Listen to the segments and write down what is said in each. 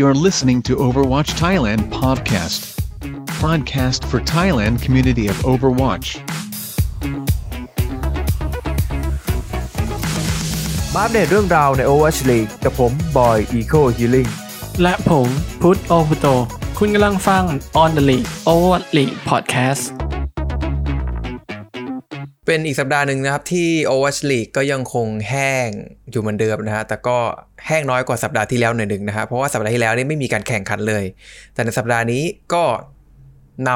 You're listening to Overwatch Thailand podcast. Podcast for Thailand community of Overwatch. มาอัปเดตเรื่องราวใน Overwatch League กับผมบอย Eco Healing และผมพุทธโอพุโต คุณกำลังฟัง On the League Over League Podcast เป็นอีกสัปดาห์หนึ่งนะครับที่ Overwatch League ก็ยังคงแห้งอยู่เหมือนเดิมนะฮะแต่ก็แห้งน้อยกว่าสัปดาห์ที่แล้วหน่อยหนึ่งนะฮะเพราะว่าสัปดาห์ที่แล้วนี่ไม่มีการแข่งขันเลย แต่ในสัปดาห์นี้ก็น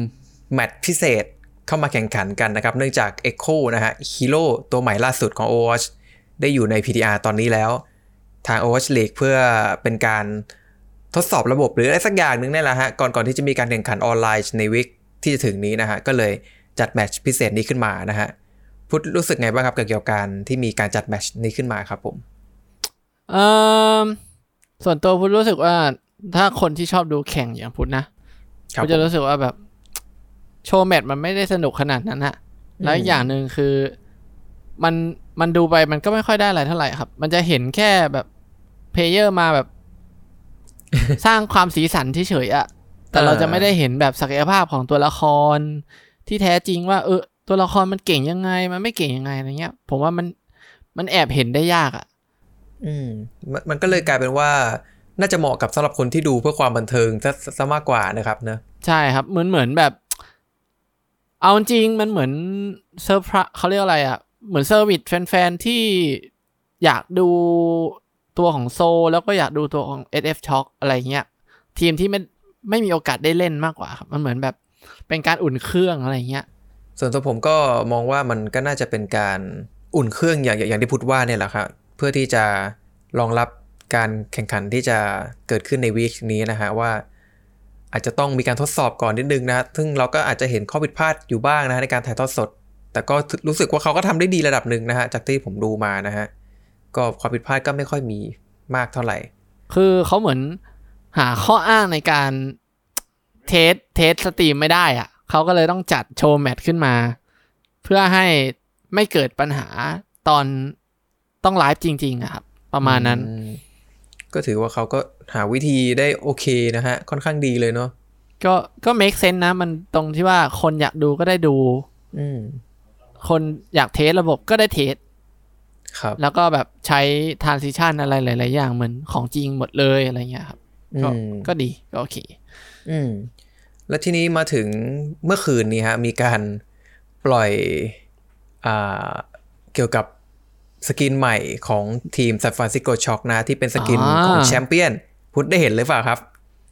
ำแมตช์พิเศษเข้ามาแข่งขันกันนะครับ เนื่องจาก Echo นะฮะฮีโร่ตัวใหม่ล่าสุดของ Overwatch ได้อยู่ใน PTR ตอนนี้แล้ว ทาง Overwatch League เพื่อเป็นการทดสอบระบบหรืออะไรสักอย่างหนึ่งนี่แหละฮะก่อนก่อนที่จะมีการแข่งขันออนไลน์ในวิกที่จะถึงนี้นะฮะก็เลย จัดแมตช์พิเศษนี้ขึ้นมานะฮะพุทธรู้สึกไงบ้างครับกับเกี่ยวกับการที่มีการจัดแมตช์นี้ขึ้นมาครับผมเอ่อส่วนตัวพุทธรู้สึกว่าถ้าคนที่ชอบดูแข่งอย่างพุทธนะครับพุทธจะรู้สึกว่าแบบ show match มันไม่ได้สนุกขนาดนั้นอะแล้วอีกอย่างหนึ่งคือมันมันดูไปมันก็ไม่ค่อยได้อะไรเท่าไหร่ครับ มันจะเห็นแค่แบบ player มาแบบ สร้างความสีสันเฉยๆอะแต่เราจะไม่ได้เห็นแบบศักยภาพของตัวละคร ที่แท้จริงว่า เออ ตัวละครมันเก่งยังไง มันไม่เก่งยังไงอะไรเงี้ย ผมว่ามันมันแอบเห็นได้ยากอะอืมมันมันก็เลยกลายเป็นว่า น่าจะเหมาะกับสำหรับคนที่ดูเพื่อความบันเทิงซะซะมากกว่านะครับเนอะใช่ครับ เหมือนเหมือนแบบ เอาจริงมันเหมือนเซอร์พรเขาเรียกอะไรอะ่ะ เหมือน service แฟนๆที่อยากดูตัวของโซ แล้วก็อยากดูตัวของ SF Shock อะไรเงี้ย ทีมที่ไม่ไม่มีโอกาสได้เล่นมากกว่าครับ มันเหมือนแบบ เป็นการอุ่นเครื่องอะไรเงี้ย ส่วนตัวผมก็มองว่ามันก็น่าจะเป็นการอุ่นเครื่องอย่างอย่างอย่างที่พุทธว่าเนี่ยแหละครับเพื่อที่จะรองรับการแข่งขันที่จะเกิดขึ้นในวีคนี้นะฮะว่า อาจจะต้องมีการทดสอบก่อนนิดนึงนะซึ่งเราก็อาจจะเห็นข้อผิดพลาดอยู่บ้างนะฮะในการถ่ายทอดสด แต่ก็รู้สึกว่าเขาก็ทำได้ดีระดับหนึ่งนะฮะจากที่ผมดูมานะฮะก็ความผิดพลาดก็ไม่ค่อยมีมากเท่าไหร่ คือเขาเหมือนหาข้ออ้างในการ test test stream ไม่ได้อะ่ะเขาก็เลยต้องจัด show match ขึ้นมา เพื่อให้ไม่เกิดปัญหาตอนต้องไลฟ์จริงๆอะครับ ประมาณนั้นอืมก็ถือว่าเขาก็หาวิธีได้โอเคนะฮะ ค่อนข้างดีเลยเนาะก็ก็ make sense นะ มันตรงที่ว่าคนอยากดูก็ได้ดู อืมคนอยาก test ระบบก็ได้ test ครับ แล้วก็แบบใช้ transition อะไรหลาย ๆ อย่างเหมือนของจริงหมดเลยอะไรเงี้ยครับ ก็อืมก็ดีก็โอเค อืมแล้วทีนี้มาถึงเมื่อคืนนี้ฮะมีการปล่อยอ่าเกี่ยวกับ skin ใหม่ของทีม San Francisco Shock นะที่เป็น skin อ่าของแชมเปี้ยน พุทธได้เห็นเลยเปล่าครับ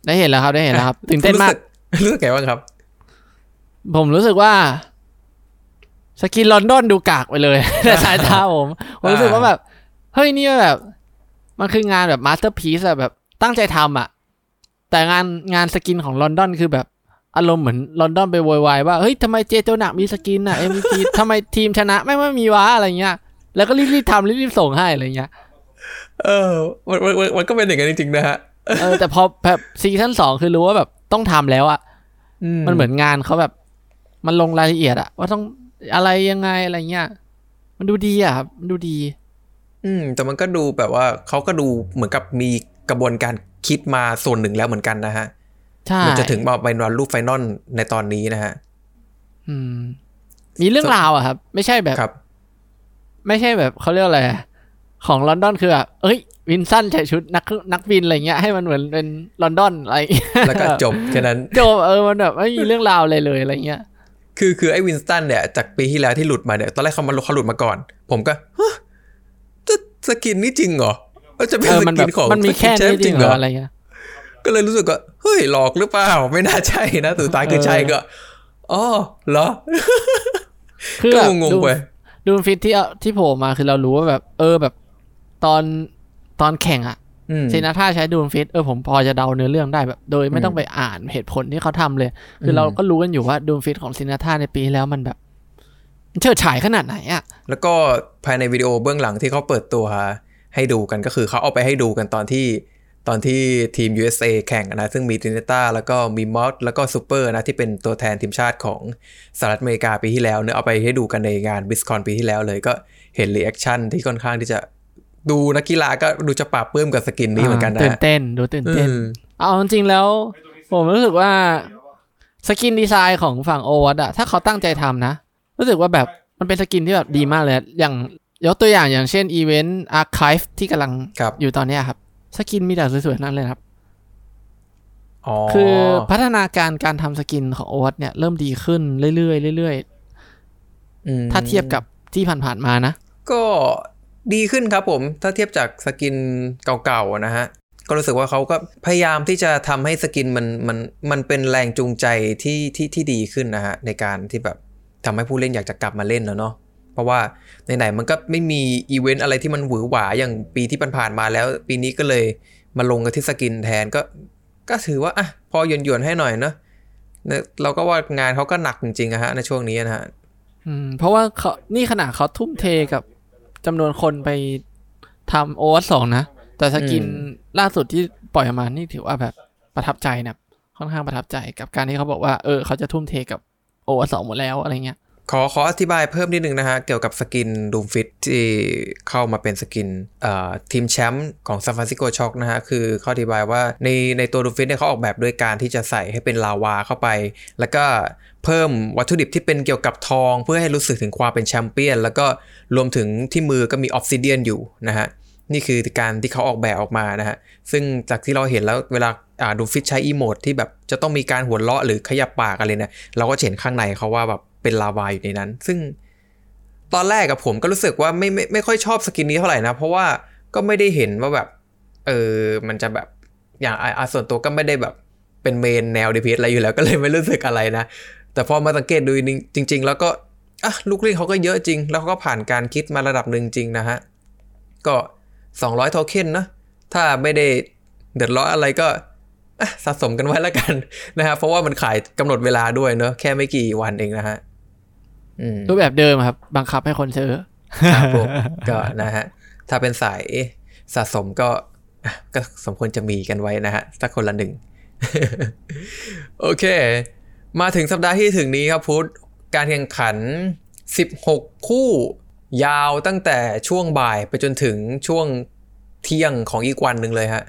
ได้เห็นแล้วครับได้เห็นแล้วครับตื่นเต้นมากรู้สึกรู้สึกไงบ้างครับ ผมรู้สึกว่า skin ลอนดอนดูกากไปเลยในสายตาผมผมรู้สึกว่าแบบ เฮ้ยนี่แบบ มันคืองานแบบ masterpiece อะแบบตั้งใจทำอะ แต่งานงาน skin ของลอนดอนคือแบบอารมณ์เหมือนลอนดอนไปโวยวายว่า เฮ้ยทำไม Jjonak มี skin อะ MVP ทำไมทีมชนะไม่ไม่มีวะอะไรเงี้ย แล้วก็รีบๆทำรีบๆส่งให้อะไรเงี้ย เออมันมันมันมันก็เป็นอย่างนั้นจริงๆนะฮะเออแต่พอแบบ season สองคือรู้ว่าแบบต้องทำแล้วอะมันเหมือนงานเขาแบบ มันลงรายละเอียดอะว่าต้องอะไรยังไงอะไรเงี้ยมันดูดีอะครับมันดูดี อืม แต่มันก็ดูแบบว่าเขาก็ดูเหมือนกับมีกระบวนการ คิดมาส่วนหนึ่งแล้วเหมือนกันนะฮะใช่มันจะถึงมาเป็นวันรูป final ในตอนนี้นะฮะอืมมีเรื่องราวอะครับ ไม่ใช่แบบครับไม่ใช่แบบเขาเรียกอะไรอะของลอนดอนคือแบบเอ้ย วินสันใส่ชุดนักนักบินอะไรเงี้ยให้มันเหมือนเป็นลอนดอนอะไรเงี้ยแล้วก็จบแค่นั้นจบเออมันแบบไม่มีเรื่องราวอะไรเลยอะไรเงี้ยคือคือไอ้วินสตันเนี่ยจากปีที่แล้วที่หลุดมาเนี่ยตอนแรกเขามาเขาหลุดมาก่อน ผมก็ฮะจะสกินนี่จริงเหรอว่า จะเป็นเออสมันแบกิบนของมันมีแค่สกินี้ชฟจริงเหรออะไรเงี้ยก็เลยรู้สึกว่าเฮ้ยหลอกหรือเปล่า ไม่น่าใช่นะสุดท้ายคือใช่ก็อ๋อเหรอคือก็แบบงงดูๆไป Doomfist ที่เอาที่โผล่มาคือเรารู้ว่าแบบ เออแบบ ตอนตอนแข่งอะอืม Sinatraa ใช้ Doomfist เออผมพอจะเดาเนื้อเรื่องได้แบบ โดยไม่ต้องไปอ่านเหตุผลที่เขาทำเลย คือเราก็รู้กันอยู่ว่า Doomfist ของ Sinatraa ในปีที่แล้วมันแบบมันเฉิดฉายขนาดไหนอะแล้วก็ภายในวิดีโอเบื้องหลังที่เขาเปิดตัว ให้ดูกันก็คือเขาเอาไปให้ดูกันตอนที่ตอนที่ทีม USA แข่งนะ ซึ่งมี Sinatraa แล้วก็มี Moth แล้วก็ซูเปอร์นะ ที่เป็นตัวแทนทีมชาติของสหรัฐอเมริกาปีที่แล้วเนื้อะเอาไปให้ดูกันในงาน BlizzCon ปีที่แล้วเลยก็เห็น reaction ที่ค่อนข้างที่จะดูนักกีฬาก็ดูจะปลาบปลื้มกับ skin นี้เหมือนกันนะตื่นเต้น ดูตื่นเต้นอืมเอาจริงๆแล้ว ผมรู้สึกว่า skin design ของฝั่ง Overwatch อะถ้าเขาตั้งใจทำนะ รู้สึกว่าแบบมันเป็น skin ที่แบบดีมากเลย อย่าง ยกตัวอย่างอย่างเช่นอีเวนต์อาร์ค v ฟที่กำลังครับอยู่ตอนเนี้ยครับ skin มีแต่สวยๆทั้งนั้นเลยครับอ๋อคือพัฒนาการการทำ skin ของ Overwatch เนี่ย เริ่มดีขึ้นเรื่อยๆเรื่อยๆถ้าเทียบกับที่ผ่านๆมานะ ก็ดีขึ้นครับผม ถ้าเทียบจาก skin เก่าๆนะฮะ ก็รู้สึกว่าเขาก็พยายามที่จะทำให้ skin มันมันมันเป็นแรงจูงใจที่ที่ที่ดีขึ้นนะฮะ ในการที่แบบทำให้ผู้เล่นอยากจะกลับมาเล่นแล้วเนาะ เพราะว่าไหนๆมันก็ไม่มีอีเวนต์อะไรที่มันหวือหวาอย่างปีที่ผ่านๆมาแล้ว ปีนี้ก็เลยมาลงกันที่ skin แทนก็ ก็ถือว่าอะพอหยวนๆให้หน่อยเนาะเราก็ว่างานเขาก็หนักจริงๆอะฮะในช่วงนี้นะฮะอืมเพราะว่าเขานี่ขนาดเขาทุ่มเทกับจำนวนคนไปทำโอวัตสองนะ แต่ skin ล่าสุดที่ปล่อยออกมานี่ถือว่าแบบประทับใจนะค่อนข้างประทับใจกับการที่เขาบอกว่า เออเขาจะทุ่มเทกับโอวัตสองหมดแล้วอะไรเงี้ย ขอขออธิบายเพิ่มนิดนึงนะฮะ เกี่ยวกับ skin Doomfist ที่เข้ามาเป็น skin ทีมแชมป์ของ San Francisco Shock นะฮะ คือเขาอธิบายว่าในในตัว Doomfist เนี่ยเขาออกแบบด้วยการที่จะใส่ให้เป็นลาวาเข้าไป แล้วก็เพิ่มวัตถุดิบที่เป็นเกี่ยวกับทอง เพื่อให้รู้สึกถึงความเป็นแชมเปี้ยน แล้วก็รวมถึงที่มือก็มี obsidian อยู่นะฮะนี่คือการที่เขาออกแบบออกมานะฮะ ซึ่งจากที่เราเห็นแล้วเวลา Doomfist ใช้ emote ที่แบบจะต้องมีการหัวเราะหรือขยับปากอะไรเนี่ยเราก็เห็นข้างในเขาว่าแบบ เป็นลาวาอยู่ในนั้น ซึ่งตอนแรกกับผมก็รู้สึกว่าไม่ไม่ไม่ค่อยชอบสกินนี้เท่าไหร่นะ เพราะว่าก็ไม่ได้เห็นว่าแบบเออมันจะแบบอย่างอะอะส่วนตัวก็ไม่ได้แบบเป็นเมนแนวดีพีอะไรอยู่แล้วก็เลยไม่รู้สึกอะไรนะ แต่พอมาสังเกตดูจริง ๆ แล้วก็อะลูกเล่นเขาก็เยอะจริง แล้วเขาก็ผ่านการคิดมาระดับหนึ่งจริงนะฮะ ก็ 200โทเค็นนะ ถ้าไม่ได้เดือดร้อนอะไรก็สะสมกันไว้แล้วกันนะฮะเพราะว่ามันขายกำหนดเวลาด้วยเนอะแค่ไม่กี่วันเองนะฮะ รูปแบบเดิมครับ บังคับให้คนซื้อครับผมก็นะฮะ ถ้าเป็นสายสะสมก็อะก็สมควรจะมีกันไว้นะฮะ สักคนละหนึ่ง โอเค มาถึงสัปดาห์ที่ถึงนี้ครับพุธการแข่งขัน 16 คู่ยาวตั้งแต่ช่วงบ่ายไปจนถึงช่วงเที่ยงของอีกวันหนึ่งเลยฮะ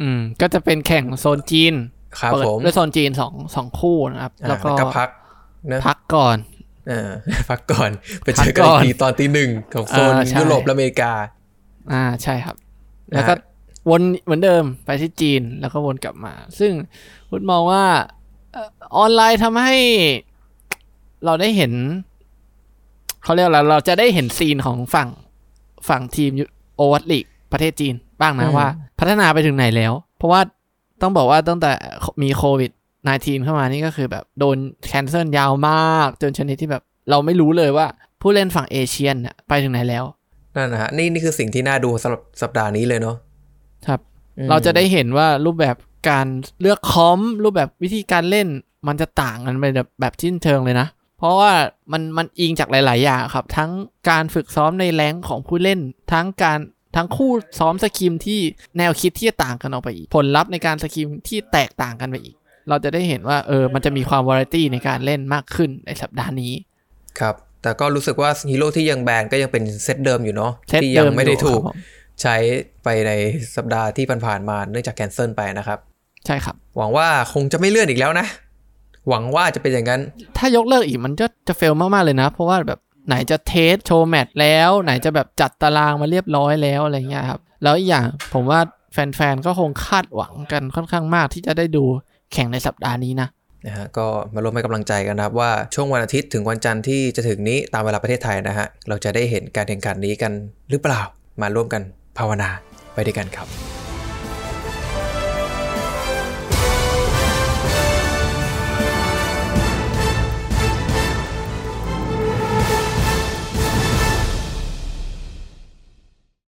อืม ก็จะเป็นแข่งโซนจีนครับเปิดผมด้วยโซนจีนสองสองคู่นะครับอ่าแล้วก็ก็พักเนอะพักก่อนเออ พักก่อนไปเจอกันพักก่อีอนกทีตอนตีหนึ่งของโซนอ่าใช่ยุโรปและอเมริกา อ่าใช่ครับนะฮะแล้วก็วนเหมือนเดิมไปที่จีนแล้วก็วนกลับมา ซึ่งพุทธมองว่าเอ่อออนไลน์ทำให้เราได้เห็นเขาเรียกอะไรเราจะได้เห็นซีนของฝั่งฝั่งทีมโอวัตลีกประเทศจีนบ้างนะอืมว่า พัฒนาไปถึงไหนแล้ว เพราะว่าต้องบอกว่าตั้งแต่มีโควิด -19 เข้ามานี่ก็คือแบบโดนแคนเซิลยาวมาก จนชนิดที่แบบเราไม่รู้เลยว่าผู้เล่นฝั่งเอเชียน่ะไปถึงไหนแล้วนั่นนะฮะนี่นี่คือสิ่งที่น่าดูสำหรับสัปดาห์นี้เลยเนาะครับ เราจะได้เห็นว่ารูปแบบการเลือกคอมรูปแบบวิธีการเล่นมันจะต่างกันไปแบบแบบชิ้นเชิงเลยนะ เพราะว่ามันมันอิงจากหลาย ๆ อย่างครับ ทั้งการฝึกซ้อมในแรงของผู้เล่น ทั้งการทั้งคู่ซ้อม scrim ที่แนวคิดที่จะต่างกันออกไปอีก ผลลัพธ์ในการ scrim ที่แตกต่างกันไปอีก เราจะได้เห็นว่าเออมันจะมีความวาไรตี้ในการเล่นมากขึ้นในสัปดาห์นี้ ครับ แต่ก็รู้สึกว่าฮีโร่ที่ยัง ban ก็ยังเป็นเซตเดิมอยู่เนาะเซตที่เดิยัมไม่ได้อยู่ถูกครับผมใช้ไปในสัปดาห์ที่ผ่านๆมาเนื่องจาก cancel ไปนะครับ ใช่ครับ หวังว่าคงจะไม่เลื่อนอีกแล้วนะ หวังว่าจะเป็นอย่างนั้น ถ้ายกเลิกอีกมันจะจะเฟลมากๆเลยนะ เพราะว่าแบบไหนจะเทสโชว์แมตช์แล้ว ไหนจะแบบจัดตารางมาเรียบร้อยแล้วอะไรเงี้ยครับ แล้วอีกอย่างผมว่าแฟนๆ ก็คงคาดหวังกันค่อนข้างมากที่จะได้ดู แข่งในสัปดาห์นี้นะนะฮะก็มาร่วมให้กำลังใจกันนะครับ ว่าช่วงวันอาทิตย์ถึงวันจันทร์ที่จะถึงนี้ตามเวลาประเทศไทยนะฮะเราจะได้เห็นการแข่งขันนี้กันหรือเปล่ามาร่วมกันภาวนาไปด้วยกันครับ